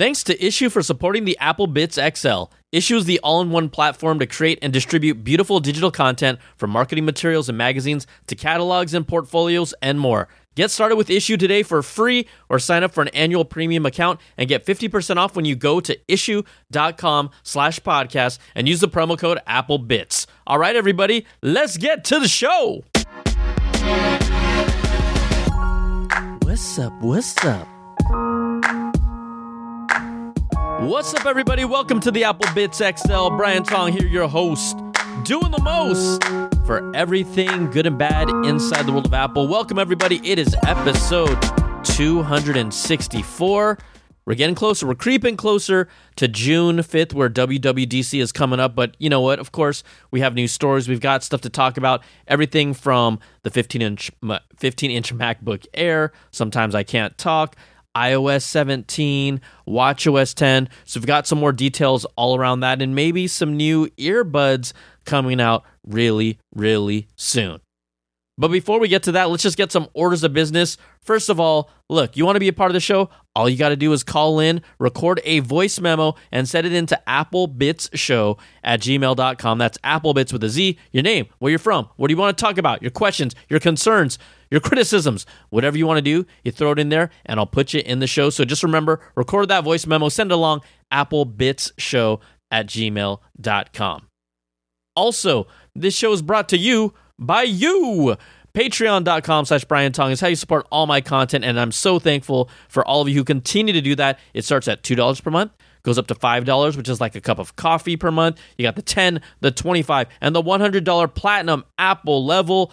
Thanks to Issuu for supporting the Apple Bitz XL. Issuu is the all in one platform to create and distribute beautiful digital content from marketing materials and magazines to catalogs and portfolios and more. Get started with Issuu today for free or sign up for an annual premium account and get 50% off when you go to issuu.com slash podcast and use the promo code AppleBitz. All right, everybody, let's get to the show. What's up? What's up? What's up, everybody? Welcome to the Apple Bitz XL. Brian Tong here, your host, doing the most for everything good and bad inside the world of Apple. Welcome, everybody. It is episode 264. We're getting closer. We're creeping closer to June 5th, where WWDC is coming up. But you know what? Of course, we have new stories. We've got stuff to talk about. Everything from the 15 inch 15 inch MacBook Air. Sometimes I can't talk iOS 17, WatchOS 10. So we've got some more details all around that and maybe some new earbuds coming out really, really soon. But before we get to that, let's just get some orders of business. First of all, look, you want to be a part of the show? All you got to do is call in, record a voice memo, and send it into applebitzshow at gmail.com. That's applebitz with a Z, your name, where you're from, what do you want to talk about, your questions, your concerns, your criticisms, whatever you want to do, you throw it in there, and I'll put you in the show. So just remember, record that voice memo, send it along, applebitzshow at gmail.com. Also, this show is brought to you by you. Patreon.com slash Brian Tong is how you support all my content, and I'm so thankful for all of you who continue to do that. It starts at $2 per month, goes up to $5, which is like a cup of coffee per month. You got the 10 the 25 and the $100 platinum Apple level.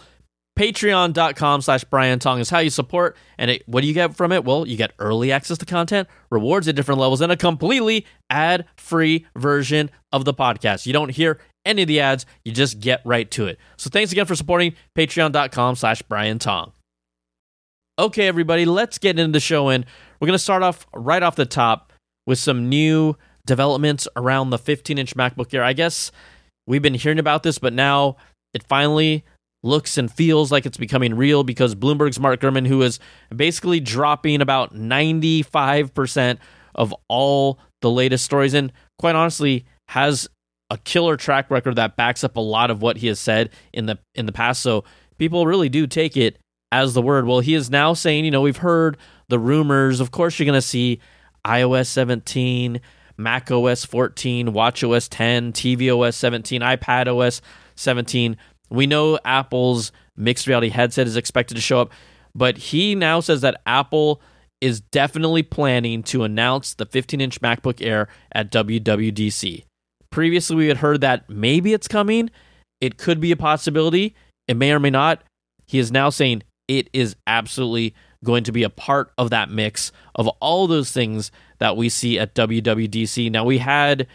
Patreon.com slash Brian Tong is how you support. And it, what do you get from it? Well, you get early access to content, rewards at different levels, and a completely ad free version of the podcast. You don't hear any of the ads, you just get right to it. So thanks again for supporting patreon.com slash Brian Tong. Okay, everybody, let's get into the show. And we're going to start off right off the top with some new developments around the 15 inch MacBook Air. I guess we've been hearing about this, but now it finally looks and feels like it's becoming real because Bloomberg's Mark Gurman, who is basically dropping about 95% of all the latest stories, and quite honestly, has a killer track record that backs up a lot of what he has said in the in the past. So people really do take it as the word. Well, he is now saying, you know, we've heard the rumors. Of course, you're going to see iOS 17, Mac OS 14, Watch OS 10, TV OS 17, iPad OS 17. We know Apple's mixed reality headset is expected to show up, but he now says that Apple is definitely planning to announce the 15 inch MacBook Air at WWDC. Previously, we had heard that maybe it's coming. It could be a possibility. It may or may not. He is now saying it is absolutely going to be a part of that mix of all those things that we see at WWDC. Now, we had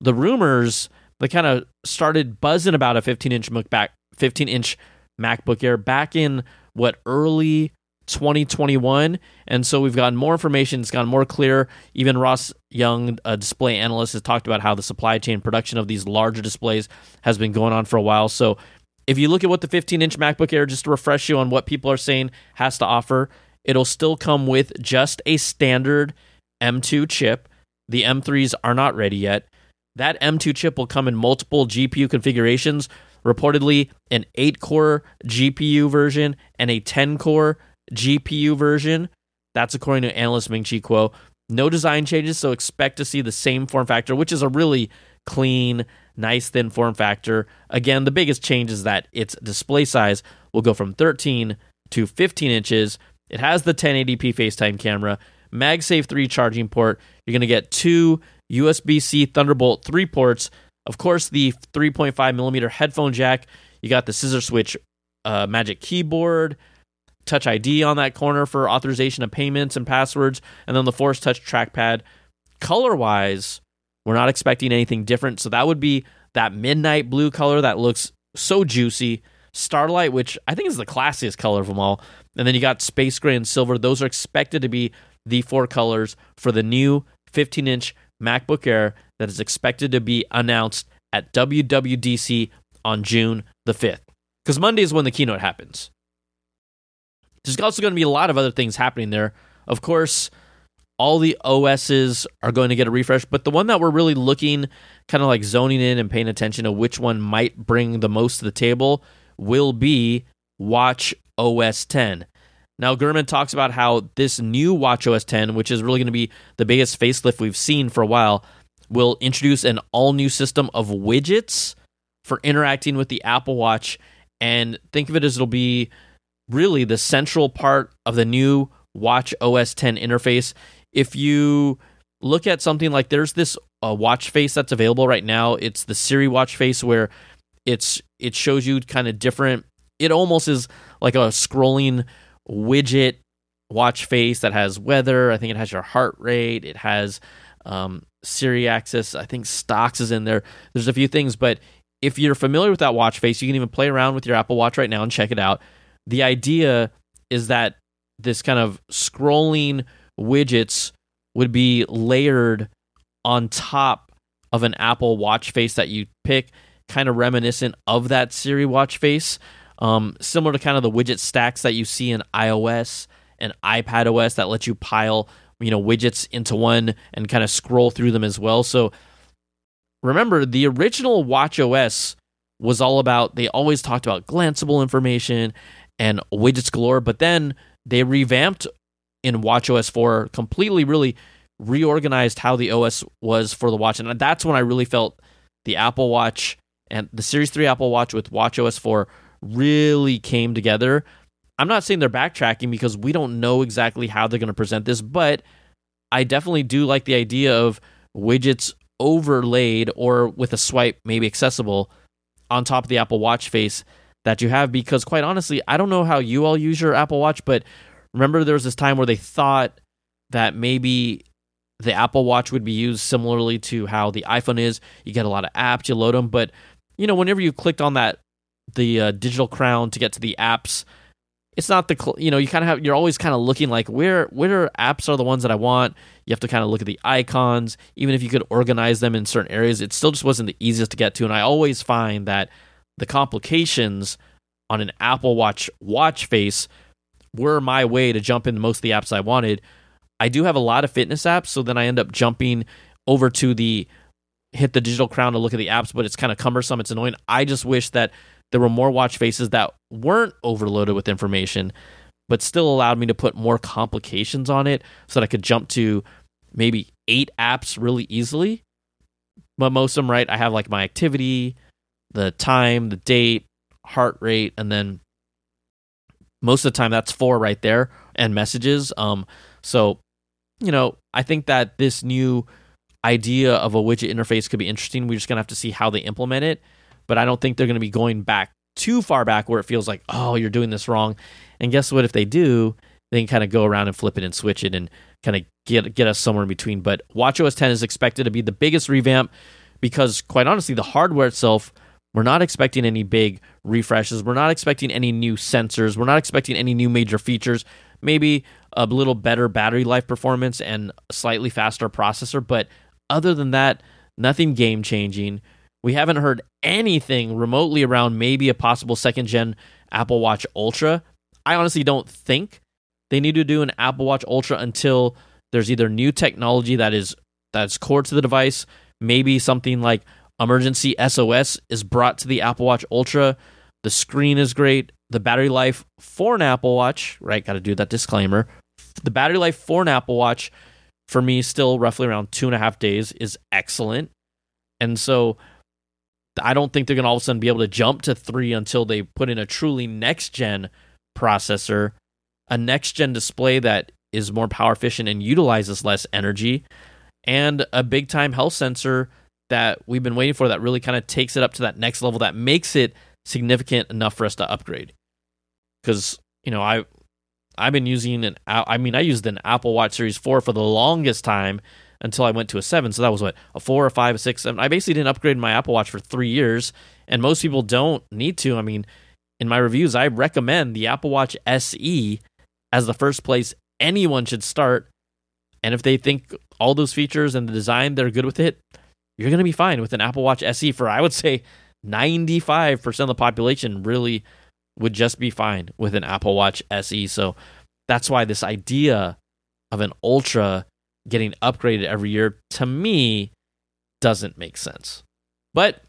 the rumors that kind of started buzzing about a 15 inch 15 inch MacBook Air back in what early 2021. And so we've gotten more information. It's gotten more clear. Even Ross Young, a display analyst, has talked about how the supply chain production of these larger displays has been going on for a while. So if you look at what the 15 inch MacBook Air, just to refresh you on what people are saying has to offer, it'll still come with just a standard M2 chip. The M3s are not ready yet. That M2 chip will come in multiple GPU configurations, reportedly an 8 core GPU version and a 10 core GPU version. That's according to analyst Ming Chi Kuo. No design changes, so expect to see the same form factor, which is a really clean, nice thin form factor. Again, the biggest change is that its display size will go from 13 to 15 inches. It has the 1080p FaceTime camera, MagSafe 3 charging port. You're going to get two USB C Thunderbolt 3 ports. Of course, the 3.5 millimeter headphone jack. You got the scissor switch uh, Magic Keyboard, Touch ID on that corner for authorization of payments and passwords, and then the Force Touch trackpad. Color wise, we're not expecting anything different. So that would be that midnight blue color that looks so juicy. Starlight, which I think is the classiest color of them all. And then you got space gray and silver. Those are expected to be the four colors for the new 15 inch MacBook Air that is expected to be announced at WWDC on June the 5th. Because Monday is when the keynote happens. There's also going to be a lot of other things happening there. Of course, all the OSs are going to get a refresh, but the one that we're really looking kind of like zoning in and paying attention to which one might bring the most to the table will be Watch OS 10. Now, Gurman talks about how this new Watch OS 10, which is really going to be the biggest facelift we've seen for a while, will introduce an all new system of widgets for interacting with the Apple Watch. And think of it as it'll be really the central part of the new Watch OS 10 interface. If you look at something like there's this uh, watch face that's available right now, it's the Siri watch face where it's it shows you kind of different it almost is like a scrolling widget watch face that has weather. I think it has your heart rate. It has um, Siri access. I think stocks is in there. There's a few things, but if you're familiar with that watch face, you can even play around with your Apple Watch right now and check it out. The idea is that this kind of scrolling widgets would be layered on top of an Apple Watch face that you pick, kind of reminiscent of that Siri watch face um, similar to kind of the widget stacks that you see in iOS and iPad OS that let you pile you know widgets into one and kind of scroll through them as well. So remember, the original Watch OS was all about they always talked about glanceable information and widgets galore, but then they revamped in Watch OS 4 completely really reorganized how the OS was for the watch and that's when I really felt the Apple Watch and the Series 3 Apple Watch with Watch OS 4 really came together. I'm not saying they're backtracking because we don't know exactly how they're going to present this, but I definitely do like the idea of widgets overlaid or with a swipe maybe accessible on top of the Apple Watch face that you have because quite honestly, I don't know how you all use your Apple Watch, but remember there was this time where they thought that maybe the Apple Watch would be used similarly to how the iPhone is. You get a lot of apps, you load them, but you know, whenever you clicked on that the uh, digital crown to get to the apps it's not the cl- you know you kind of have you're always kind of looking like where where apps are the ones that I want. You have to kind of look at the icons. Even if you could organize them in certain areas, it still just wasn't the easiest to get to. And I always find that the complications on an Apple Watch watch face were my way to jump into most of the apps I wanted. I do have a lot of fitness apps, so then I end up jumping over to the hit the digital crown to look at the apps, but it's kind of cumbersome. It's annoying. I just wish that there were more watch faces that weren't overloaded with information, but still allowed me to put more complications on it so that I could jump to maybe eight apps really easily. But most of them, right? I have like my activity, the time, the date, heart rate, and then most of the time that's four right there and messages. Um, so you know, I think that this new idea of a widget interface could be interesting. We're just gonna have to see how they implement it but I don't think they're going to be going back too far back where it feels like, oh, you're doing this wrong. And guess what? If they do, they can kind of go around and flip it and switch it and kind of get get us somewhere in between. But WatchOS 10 is expected to be the biggest revamp because, quite honestly, the hardware itself, we're not expecting any big refreshes. We're not expecting any new sensors. We're not expecting any new major features. Maybe a little better battery life performance and slightly faster processor. But other than that, nothing game changing. We haven't heard anything remotely around maybe a possible second gen Apple Watch Ultra. I honestly don't think they need to do an Apple Watch Ultra until there's either new technology that is that's core to the device, maybe something like emergency SOS is brought to the Apple Watch Ultra. The screen is great. The battery life for an Apple Watch, right? Got to do that disclaimer. The battery life for an Apple Watch, for me, still roughly around two and a half days, is excellent. And so I don't think they're going to all of a sudden be able to jump to three until they put in a truly next gen processor, a next gen display that is more power efficient and utilizes less energy, and a big time health sensor that we've been waiting for that really kind of takes it up to that next level that makes it significant enough for us to upgrade. Because, you know, I I've been using an I mean I used an Apple Watch Series 4 for the longest time until I went to a seven. So that was what a four, a five, a six. I basically didn't upgrade my Apple Watch for three years, and most people don't need to. I mean, in my reviews, I recommend the Apple Watch SE as the first place anyone should start. And if they think all those features and the design they're good with it, you're going to be fine with an Apple Watch SE for I would say 95% of the population really would just be fine with an Apple Watch SE. So that's why this idea of an Ultra getting upgraded every year to me doesn't make sense. But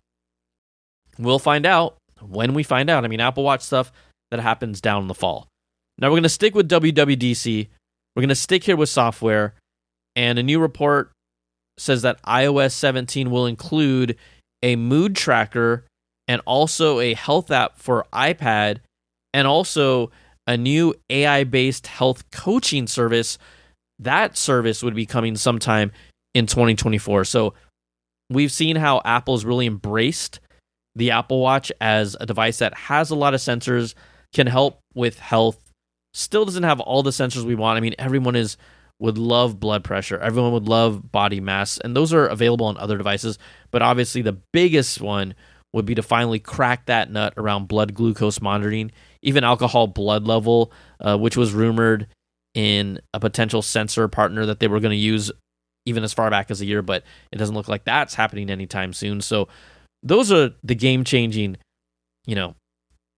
we'll find out when we find out. I mean, Apple Watch stuff that happens down in the fall. Now we're going to stick with WWDC. We're going to stick here with software. And a new report says that iOS 17 will include a mood tracker and also a health app for iPad and also a new AI based health coaching service. That service would be coming sometime in 2024. So we've seen how Apple's really embraced the Apple Watch as a device that has a lot of sensors, can help with health, still doesn't have all the sensors we want. I mean, everyone is would love blood pressure. Everyone would love body mass, and those are available on other devices. But obviously, the biggest one would be to finally crack that nut around blood glucose monitoring, even alcohol blood level, uh, which was rumored in a potential sensor partner that they were going to use even as far back as a year, but it doesn't look like that's happening anytime soon. So those are the game changing, you know,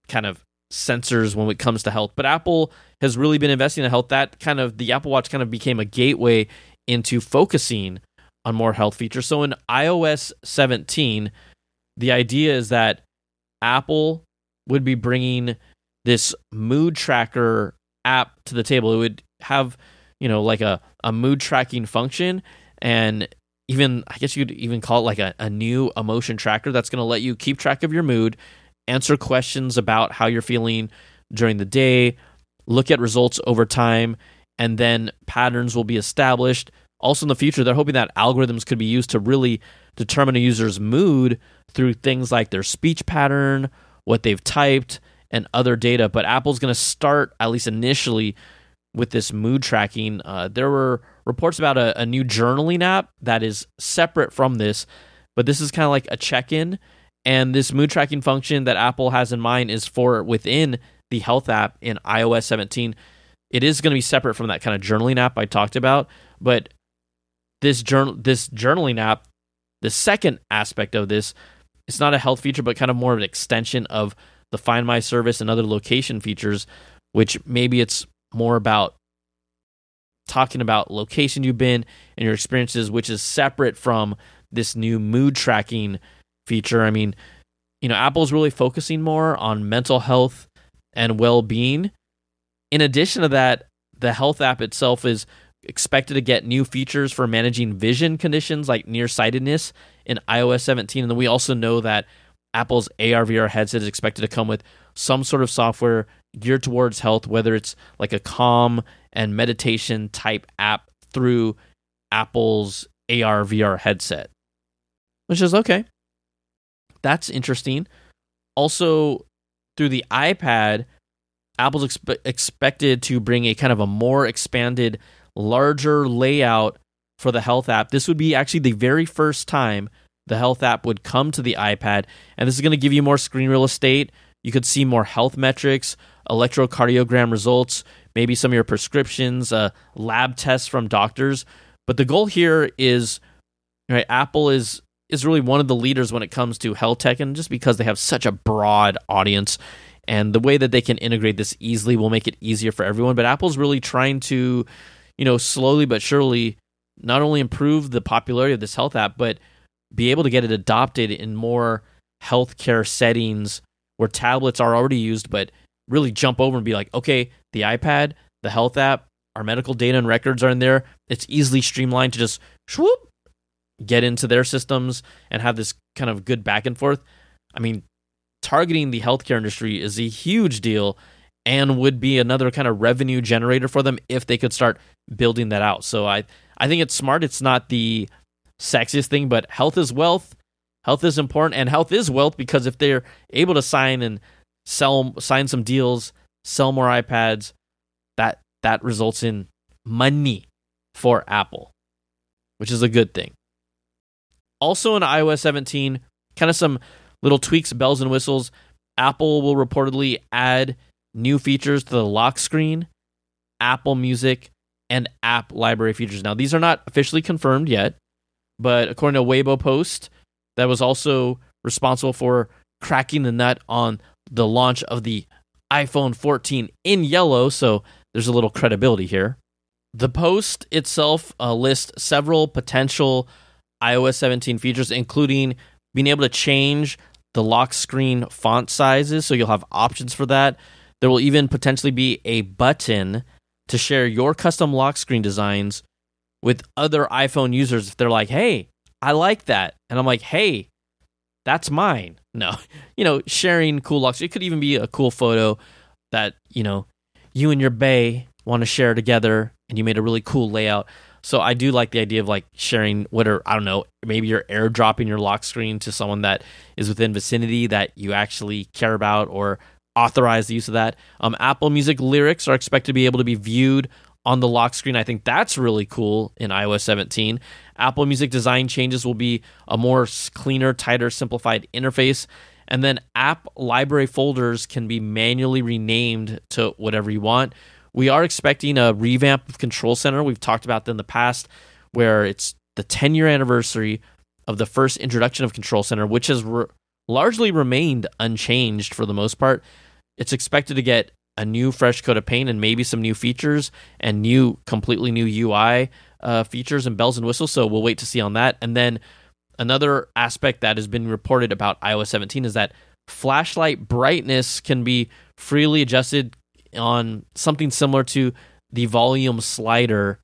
kind of sensors when it comes to health. But Apple has really been investing in health. That kind of the Apple Watch kind of became a gateway into focusing on more health features. So in iOS 17, the idea is that Apple would be bringing this mood tracker app to the table. It would have, you know, like a, a mood tracking function and even, I guess you could even call it like a, a new emotion tracker that's going to let you keep track of your mood, answer questions about how you're feeling during the day, look at results over time, and then patterns will be established. Also, in the future, they're hoping that algorithms could be used to really determine a user's mood through things like their speech pattern, what they've typed, and other data. But Apple's going to start, at least initially, with this mood tracking. Uh, there were reports about a, a new journaling app that is separate from this, but this is kind of like a check in. And this mood tracking function that Apple has in mind is for within the health app in iOS 17. It is going to be separate from that kind of journaling app I talked about, but this journal this journaling app, the second aspect of this, it's not a health feature, but kind of more of an extension of the Find My service and other location features, which maybe it's more about talking about location you've been and your experiences, which is separate from this new mood tracking feature. I mean, you know, Apple's really focusing more on mental health and well being. In addition to that, the health app itself is expected to get new features for managing vision conditions like nearsightedness in iOS 17. And then we also know that Apple's AR VR headset is expected to come with some sort of software geared towards health, whether it's like a calm and meditation type app through Apple's AR VR headset, which is okay. That's interesting. Also, through the iPad, Apple's expe- expected to bring a kind of a more expanded, larger layout for the health app. This would be actually the very first time the health app would come to the iPad, and this is going to give you more screen real estate. You could see more health metrics, electrocardiogram results, maybe some of your prescriptions, uh, lab tests from doctors. But the goal here is, right? Apple is is really one of the leaders when it comes to health tech, and just because they have such a broad audience, and the way that they can integrate this easily will make it easier for everyone. But Apple's really trying to, you know, slowly but surely, not only improve the popularity of this health app, but be able to get it adopted in more healthcare settings where tablets are already used, but really jump over and be like, okay, the iPad, the health app, our medical data and records are in there. It's easily streamlined to just swoop, get into their systems and have this kind of good back and forth. I mean, targeting the healthcare industry is a huge deal and would be another kind of revenue generator for them if they could start building that out. So I I think it's smart. It's not the sexiest thing, but health is wealth. Health is important, and health is wealth because if they're able to sign and sell, sign some deals, sell more iPads, that that results in money for Apple, which is a good thing. Also in iOS 17, kind of some little tweaks, bells and whistles. Apple will reportedly add new features to the lock screen, Apple Music, and app library features. Now, these are not officially confirmed yet, but according to Weibo Post, that was also responsible for cracking the nut on the launch of the iPhone 14 in yellow. So there's a little credibility here. the post itself uh, lists several potential iOS 17 features, including being able to change the lock screen font sizes. So you'll have options for that. There will even potentially be a button to share your custom lock screen designs with other iPhone users if they're like, hey, I like that. And I'm like, hey, that's mine. No, you know, sharing cool locks. It could even be a cool photo that, you know, you and your bay want to share together and you made a really cool layout. So I do like the idea of like sharing what are I don't know, maybe you're airdropping your lock screen to someone that is within vicinity that you actually care about or authorize the use of that. Um, Apple Music lyrics are expected to be able to be viewed on the lock screen. I think that's really cool in iOS 17. Apple Music design changes will be a more cleaner, tighter, simplified interface. And then app library folders can be manually renamed to whatever you want. We are expecting a revamp of Control Center. We've talked about that in the past, where it's the 10 year anniversary of the first introduction of Control Center, which has re- largely remained unchanged for the most part. It's expected to get a new fresh coat of paint and maybe some new features and new, completely new UI uh, features and bells and whistles. So we'll wait to see on that. And then another aspect that has been reported about iOS 17 is that flashlight brightness can be freely adjusted on something similar to the volume slider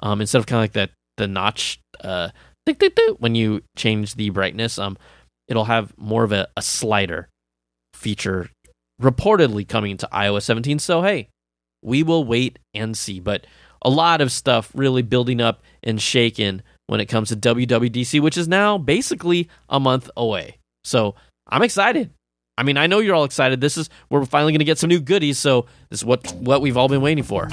um, instead of kind of like that the notch uh, when you change the brightness um, it'll have more of a, a slider feature reportedly coming to iOS 17 so hey we will wait and see but a lot of stuff really building up and shaking when it comes to WWDC which is now basically a month away so I'm excited I mean, I know you're all excited. This is we're finally going to get some new goodies, so this is what what we've all been waiting for.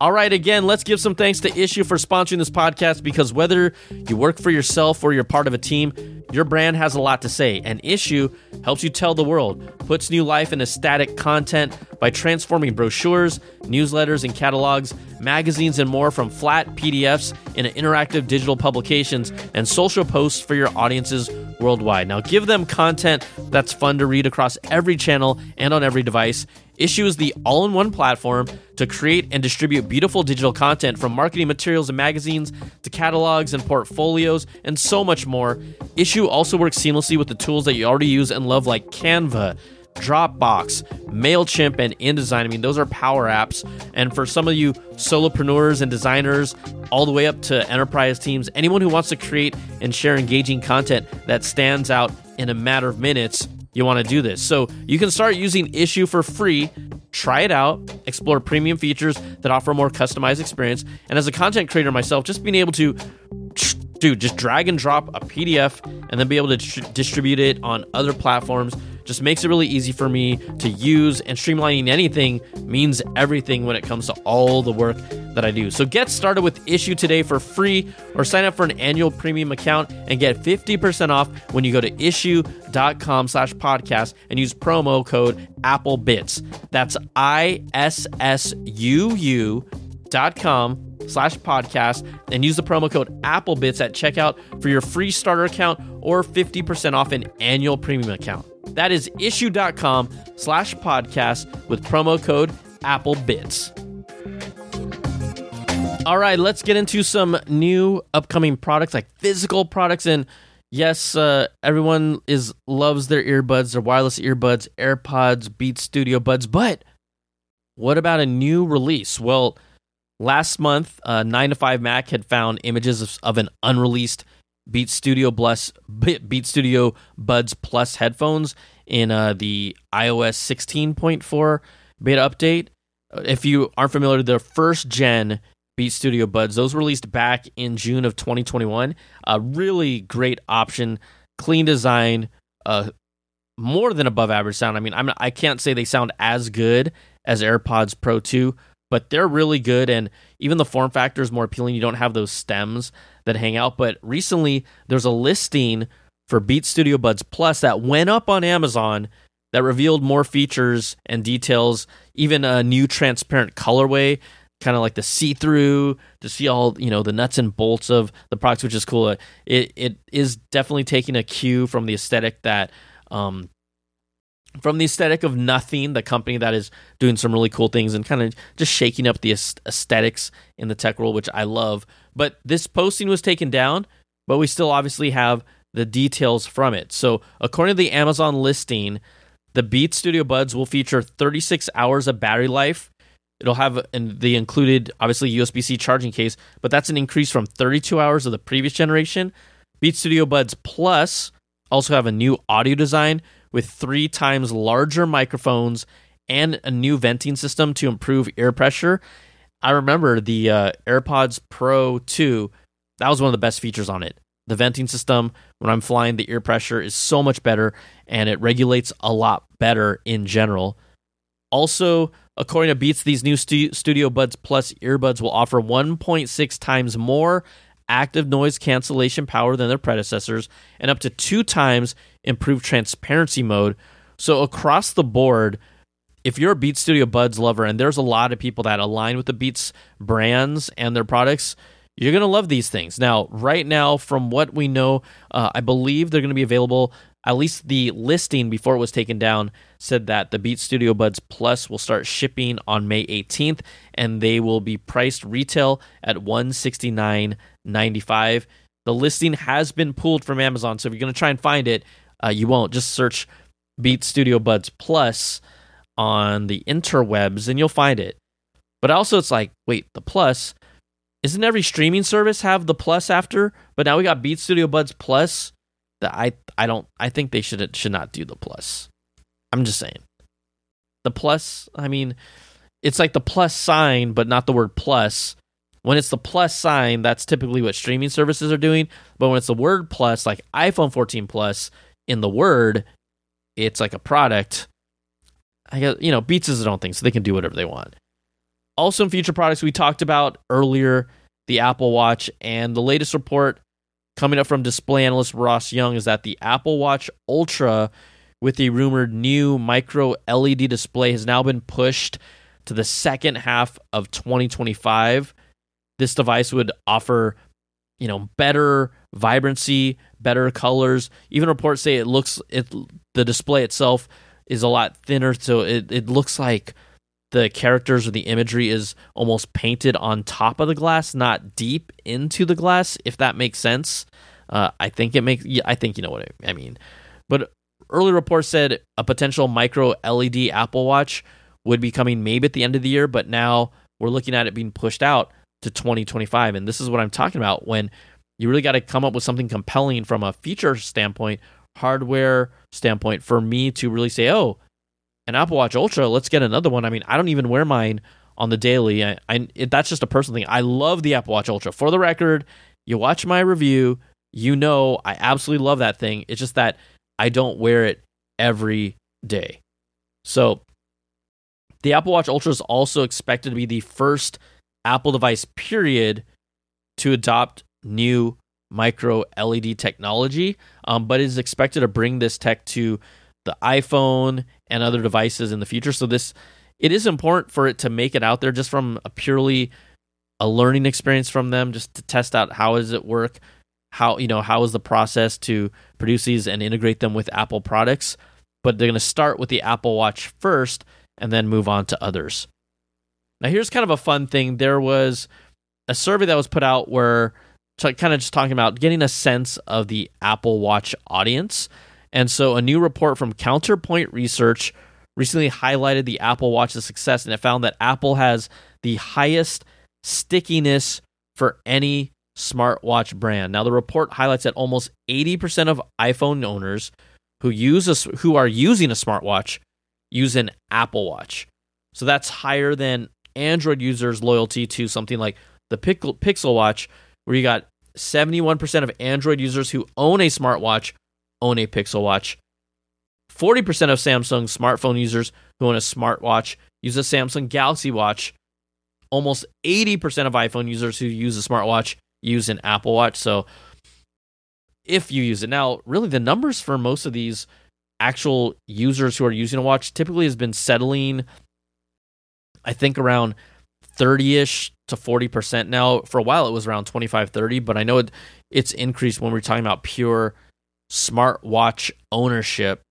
All right, again, let's give some thanks to Issuu for sponsoring this podcast because whether you work for yourself or you're part of a team, your brand has a lot to say, and Issuu helps you tell the world, puts new life into static content by transforming brochures, newsletters, and catalogs, magazines, and more from flat PDFs into interactive digital publications and social posts for your audiences worldwide. Now, give them content that's fun to read across every channel and on every device. Issuu is the all in one platform to create and distribute beautiful digital content from marketing materials and magazines to catalogs and portfolios and so much more. Issuu also works seamlessly with the tools that you already use and love, like Canva. Dropbox, MailChimp, and InDesign. I mean, those are power apps. And for some of you solopreneurs and designers, all the way up to enterprise teams, anyone who wants to create and share engaging content that stands out in a matter of minutes, you want to do this. So you can start using Issuu for free. Try it out, explore premium features that offer a more customized experience. And as a content creator myself, just being able to dude, just drag and drop a PDF and then be able to tr- distribute it on other platforms just makes it really easy for me to use and streamlining anything means everything when it comes to all the work that I do. So get started with Issuu today for free or sign up for an annual premium account and get 50% off when you go to issuu.com slash podcast and use promo code AppleBitz. That's I-S-S-U-U dot com slash podcast and use the promo code AppleBitz at checkout for your free starter account or 50% off an annual premium account. That is issuu.com slash podcast with promo code AppleBitz. All right, let's get into some new upcoming products, like physical products. And yes, uh, everyone is loves their earbuds, their wireless earbuds, AirPods, Beats Studio Buds. But what about a new release? Well, Last month, uh, 9 to 5 Mac had found images of, of an unreleased Beat Studio Plus Beat Studio Buds Plus headphones in uh, the iOS 16.4 beta update. If you aren't familiar, the first gen Beat Studio Buds, those released back in June of 2021. A really great option, clean design, uh, more than above average sound. I mean, I'm I can't say they sound as good as AirPods Pro 2, but they're really good and even the form factor is more appealing. You don't have those stems that hang out. But recently there's a listing for Beat Studio Buds Plus that went up on Amazon that revealed more features and details, even a new transparent colorway, kind of like the see-through to see all you know the nuts and bolts of the products, which is cool. It it is definitely taking a cue from the aesthetic that um, from the aesthetic of Nothing, the company that is doing some really cool things and kind of just shaking up the aesthetics in the tech world, which I love. But this posting was taken down, but we still obviously have the details from it. So, according to the Amazon listing, the Beats Studio Buds will feature 36 hours of battery life. It'll have the included, obviously, USB C charging case, but that's an increase from 32 hours of the previous generation. Beats Studio Buds Plus also have a new audio design with three times larger microphones and a new venting system to improve ear pressure. I remember the uh, AirPods Pro 2, that was one of the best features on it. The venting system, when I'm flying, the ear pressure is so much better and it regulates a lot better in general. Also, according to Beats, these new stu- Studio Buds Plus earbuds will offer 1.6 times more active noise cancellation power than their predecessors and up to two times improved transparency mode. So across the board, if you're a Beats Studio Buds lover, and there's a lot of people that align with the Beats brands and their products, you're going to love these things. Now, right now, from what we know, uh, I believe they're going to be available. At least the listing before it was taken down said that the Beats Studio Buds Plus will start shipping on May 18th, and they will be priced retail at 169.95. The listing has been pulled from Amazon, so if you're going to try and find it, uh, you won't. Just search Beat Studio Buds Plus on the interwebs and you'll find it. But also, it's like, wait, the Plus, isn't every streaming service have the Plus after? But now we got Beat Studio Buds Plus. That I I don't I think they should should not do the Plus. I'm just saying. The Plus, I mean, it's like the plus sign, but not the word plus. When it's the plus sign, that's typically what streaming services are doing. But when it's the word plus, like iPhone 14 Plus, in the word, it's like a product. I guess you know Beats is its own thing, so they can do whatever they want. Also, in future products, we talked about earlier the Apple Watch, and the latest report coming up from display analyst Ross Young is that the Apple Watch Ultra, with the rumored new micro LED display, has now been pushed to the second half of 2025. This device would offer, you know, better vibrancy, better colors. Even reports say it looks it the display itself is a lot thinner, so it, it looks like the characters or the imagery is almost painted on top of the glass, not deep into the glass. If that makes sense, uh, I think it makes. Yeah, I think you know what I mean. But early reports said a potential micro LED Apple Watch would be coming maybe at the end of the year, but now we're looking at it being pushed out to 2025. And this is what I'm talking about when you really got to come up with something compelling from a feature standpoint, hardware standpoint, for me to really say, oh, an Apple Watch Ultra, let's get another one. I mean, I don't even wear mine on the daily. I, I it, that's just a personal thing. I love the Apple Watch Ultra. For the record, you watch my review, you know I absolutely love that thing. It's just that I don't wear it every day. So, the Apple Watch Ultra is also expected to be the first Apple device period to adopt new micro LED technology, um, but is expected to bring this tech to the iPhone and other devices in the future. So this it is important for it to make it out there just from a purely a learning experience from them, just to test out how does it work, how you know how is the process to produce these and integrate them with Apple products. But they're going to start with the Apple Watch first and then move on to others. Now here's kind of a fun thing. There was a survey that was put out where kind of just talking about getting a sense of the Apple Watch audience. And so a new report from Counterpoint Research recently highlighted the Apple Watch's success and it found that Apple has the highest stickiness for any smartwatch brand. Now the report highlights that almost 80% of iPhone owners who use a, who are using a smartwatch use an Apple Watch. So that's higher than Android users' loyalty to something like the Pixel Watch, where you got 71% of Android users who own a smartwatch own a Pixel Watch. 40% of Samsung smartphone users who own a smartwatch use a Samsung Galaxy Watch. Almost 80% of iPhone users who use a smartwatch use an Apple Watch. So if you use it now, really the numbers for most of these actual users who are using a watch typically has been settling, I think, around 30 ish to 40% now. For a while, it was around 25, 30, but I know it, it's increased when we're talking about pure smartwatch ownership.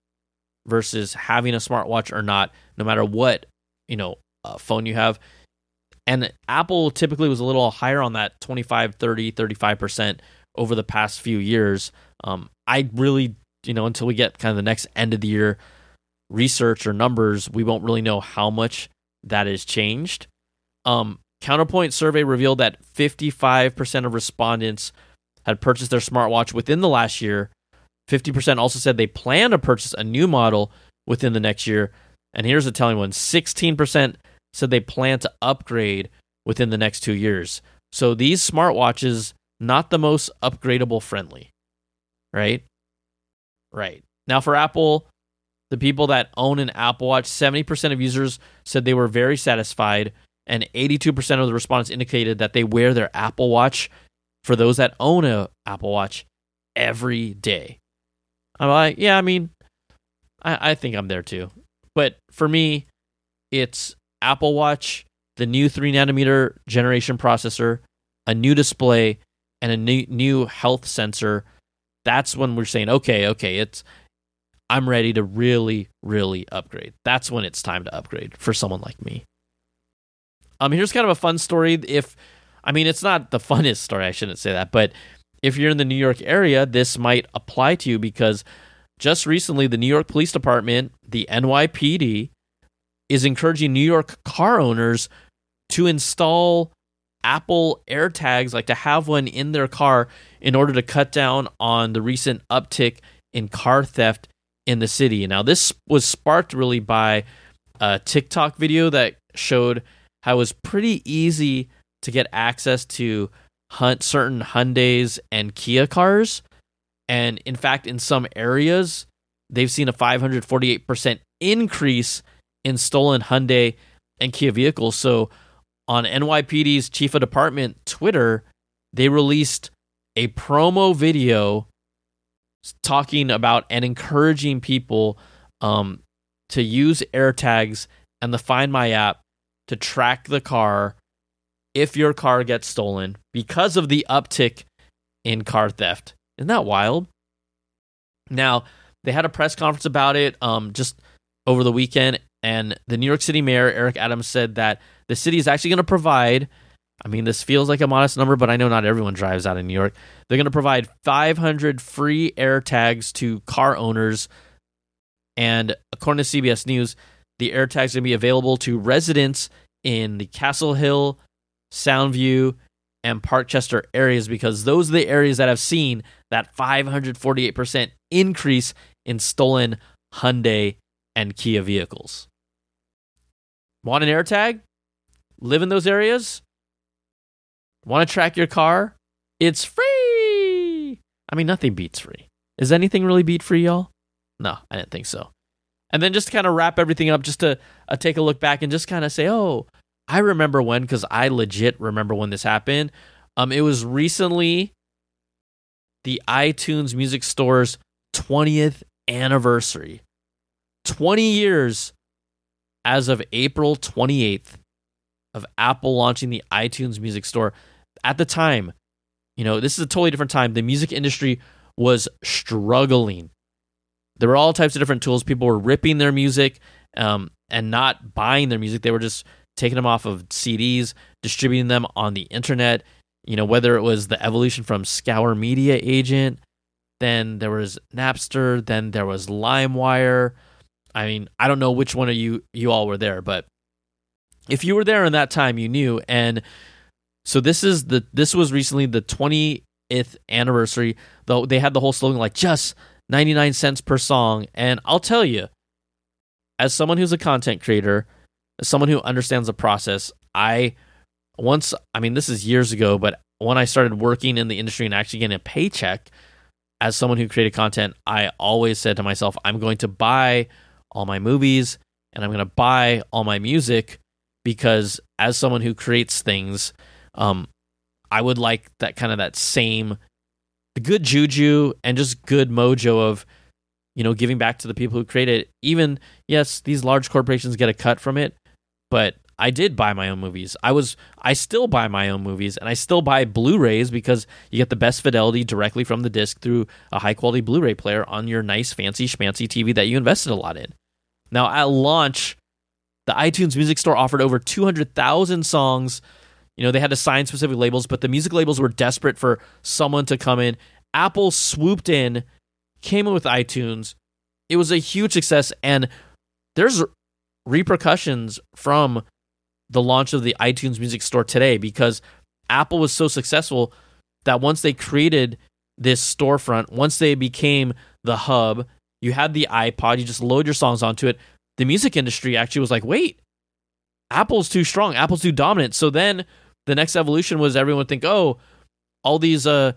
versus having a smartwatch or not, no matter what you know uh, phone you have. And Apple typically was a little higher on that 25, 30, 35% over the past few years. Um, I really, you know, until we get kind of the next end of the year research or numbers, we won't really know how much that has changed. Um, Counterpoint survey revealed that 55% of respondents had purchased their smartwatch within the last year. 50% also said they plan to purchase a new model within the next year. And here's a telling one 16% said they plan to upgrade within the next two years. So these smartwatches, not the most upgradable friendly, right? Right. Now for Apple, the people that own an Apple Watch, 70% of users said they were very satisfied and 82% of the respondents indicated that they wear their Apple Watch for those that own a Apple Watch every day. I'm like, yeah, I mean, I, I think I'm there too. But for me, it's Apple Watch, the new three nanometer generation processor, a new display, and a new, new health sensor. That's when we're saying, okay, okay, it's I'm ready to really, really upgrade. That's when it's time to upgrade for someone like me. Um, here's kind of a fun story. If I mean, it's not the funnest story. I shouldn't say that, but if you're in the New York area, this might apply to you because just recently, the New York Police Department, the NYPD, is encouraging New York car owners to install Apple AirTags, like to have one in their car in order to cut down on the recent uptick in car theft in the city. Now, this was sparked really by a TikTok video that showed how it was pretty easy to get access to hunt certain Hyundais and Kia cars. And in fact, in some areas, they've seen a 548% increase in stolen Hyundai and Kia vehicles. So on NYPD's chief of department Twitter, they released a promo video talking about and encouraging people um, to use AirTags and the Find My app to track the car if your car gets stolen because of the uptick in car theft. Isn't that wild? Now, they had a press conference about it um, just over the weekend, and the New York City Mayor, Eric Adams, said that the city is actually going to provide. I mean, this feels like a modest number, but I know not everyone drives out in New York. They're going to provide 500 free AirTags to car owners. And according to CBS News, the AirTags are going to be available to residents in the Castle Hill, Soundview, and Parkchester areas because those are the areas that have seen that 548% increase in stolen Hyundai and Kia vehicles. Want an AirTag? Live in those areas? Want to track your car? It's free. I mean, nothing beats free. Is anything really beat free, y'all? No, I didn't think so. And then just kind of wrap everything up, just to uh, take a look back and just kind of say, oh, I remember when, because I legit remember when this happened. Um, it was recently the iTunes Music Store's 20th anniversary. 20 years as of April 28th of Apple launching the iTunes Music Store. At the time, you know, this is a totally different time. The music industry was struggling. There were all types of different tools. People were ripping their music um, and not buying their music. They were just taking them off of CDs, distributing them on the internet. You know, whether it was the evolution from Scour Media Agent, then there was Napster, then there was LimeWire. I mean, I don't know which one of you you all were there, but if you were there in that time, you knew. And so this is the this was recently the 20th anniversary. Though they had the whole slogan like just 99 cents per song. And I'll tell you, as someone who's a content creator, as someone who understands the process, I once I mean this is years ago, but when I started working in the industry and actually getting a paycheck as someone who created content, I always said to myself, I'm going to buy all my movies and I'm going to buy all my music because as someone who creates things, um, I would like that kind of that same the good juju and just good mojo of you know giving back to the people who create it. Even yes, these large corporations get a cut from it, but I did buy my own movies. I was I still buy my own movies and I still buy Blu-rays because you get the best fidelity directly from the disc through a high quality Blu-ray player on your nice fancy schmancy TV that you invested a lot in. Now at launch, the iTunes Music Store offered over 200,000 songs. You know, they had to sign specific labels, but the music labels were desperate for someone to come in. Apple swooped in, came in with iTunes. It was a huge success and there's repercussions from the launch of the iTunes Music Store today because Apple was so successful that once they created this storefront, once they became the hub, you had the iPod, you just load your songs onto it. The music industry actually was like, wait, Apple's too strong, Apple's too dominant. So then the next evolution was everyone would think, oh, all these uh,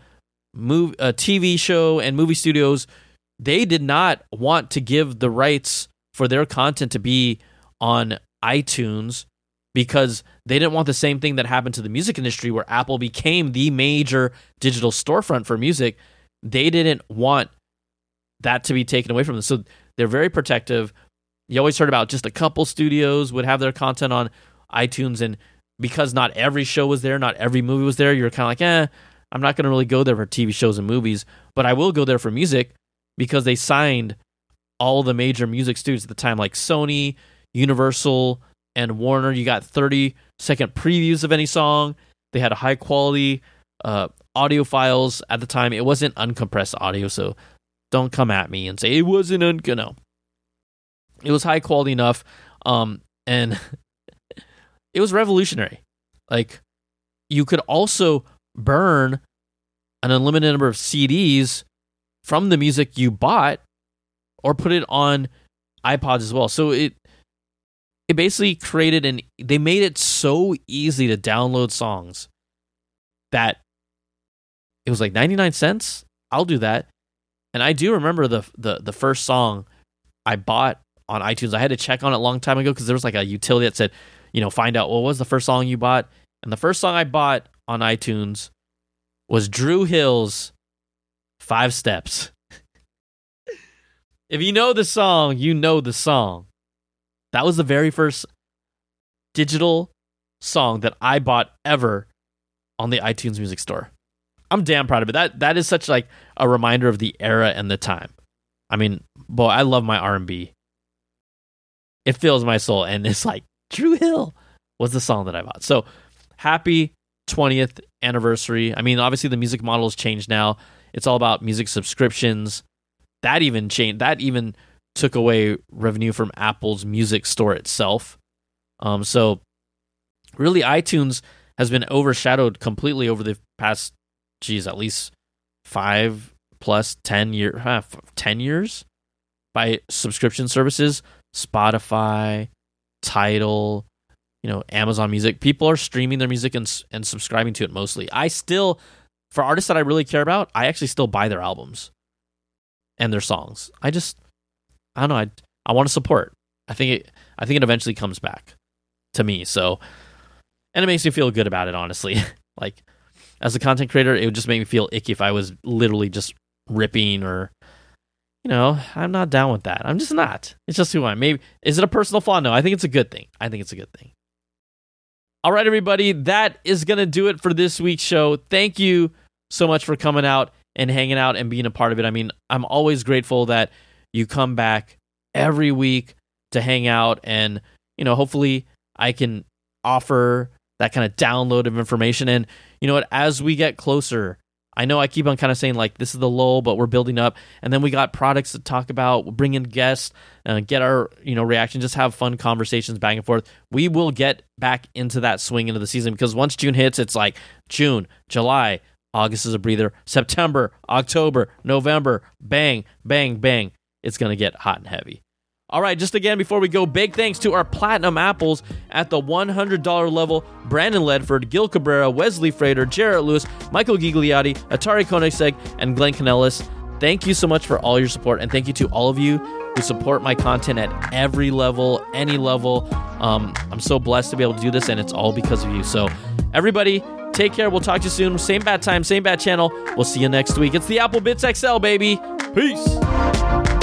move, uh, TV show and movie studios, they did not want to give the rights for their content to be on iTunes because they didn't want the same thing that happened to the music industry where Apple became the major digital storefront for music. They didn't want that to be taken away from them. So they're very protective. You always heard about just a couple studios would have their content on iTunes and because not every show was there, not every movie was there, you're kind of like, "Eh, I'm not going to really go there for TV shows and movies, but I will go there for music because they signed all the major music studios at the time like Sony, Universal, and Warner. You got 30 second previews of any song. They had high quality uh, audio files at the time. It wasn't uncompressed audio, so don't come at me and say it wasn't un. No, it was high quality enough, um, and it was revolutionary. Like you could also burn an unlimited number of CDs from the music you bought, or put it on iPods as well. So it it basically created an they made it so easy to download songs that it was like 99 cents i'll do that and i do remember the the, the first song i bought on itunes i had to check on it a long time ago because there was like a utility that said you know find out what was the first song you bought and the first song i bought on itunes was Dru Hill's five steps if you know the song you know the song that was the very first digital song that I bought ever on the iTunes Music Store. I'm damn proud of it. That that is such like a reminder of the era and the time. I mean, boy, I love my R&B. It fills my soul and it's like Dru Hill was the song that I bought. So, happy 20th anniversary. I mean, obviously the music model has changed now. It's all about music subscriptions. That even changed. That even took away revenue from Apple's music store itself. Um, so really, iTunes has been overshadowed completely over the past, geez, at least five plus ten year, huh, ten years by subscription services, Spotify, Tidal, you know, Amazon Music. People are streaming their music and and subscribing to it mostly. I still, for artists that I really care about, I actually still buy their albums and their songs. I just I don't know. I I want to support. I think it. I think it eventually comes back to me. So, and it makes me feel good about it. Honestly, like as a content creator, it would just make me feel icky if I was literally just ripping or, you know, I'm not down with that. I'm just not. It's just who I am. Maybe is it a personal flaw? No, I think it's a good thing. I think it's a good thing. All right, everybody, that is gonna do it for this week's show. Thank you so much for coming out and hanging out and being a part of it. I mean, I'm always grateful that you come back every week to hang out and you know hopefully i can offer that kind of download of information and you know what as we get closer i know i keep on kind of saying like this is the lull but we're building up. And then we got products to talk about we'll bring in guests uh, get our you know reaction just have fun conversations back and forth. We will get back into that swing into the season because once june hits it's like june july august is a breather. September october november bang bang bang. It's to get hot and heavy. All right, just again before we go, big thanks to our platinum apples at the $100 level Brandon Ledford, Gil Cabrera, Wesley Frater, Jarrett Lewis, Michael Gigliotti, Atari Koenigsegg, and Glenn Canellis. Thank you so much for all your support, and thank you to all of you who support my content at every level, any level. Um, I'm so blessed to be able to do this, and it's all because of you. So, everybody, take care. We'll talk to you soon. Same bad time, same bad channel. We'll see you next week. It's the Apple Bitz XL, baby. Peace.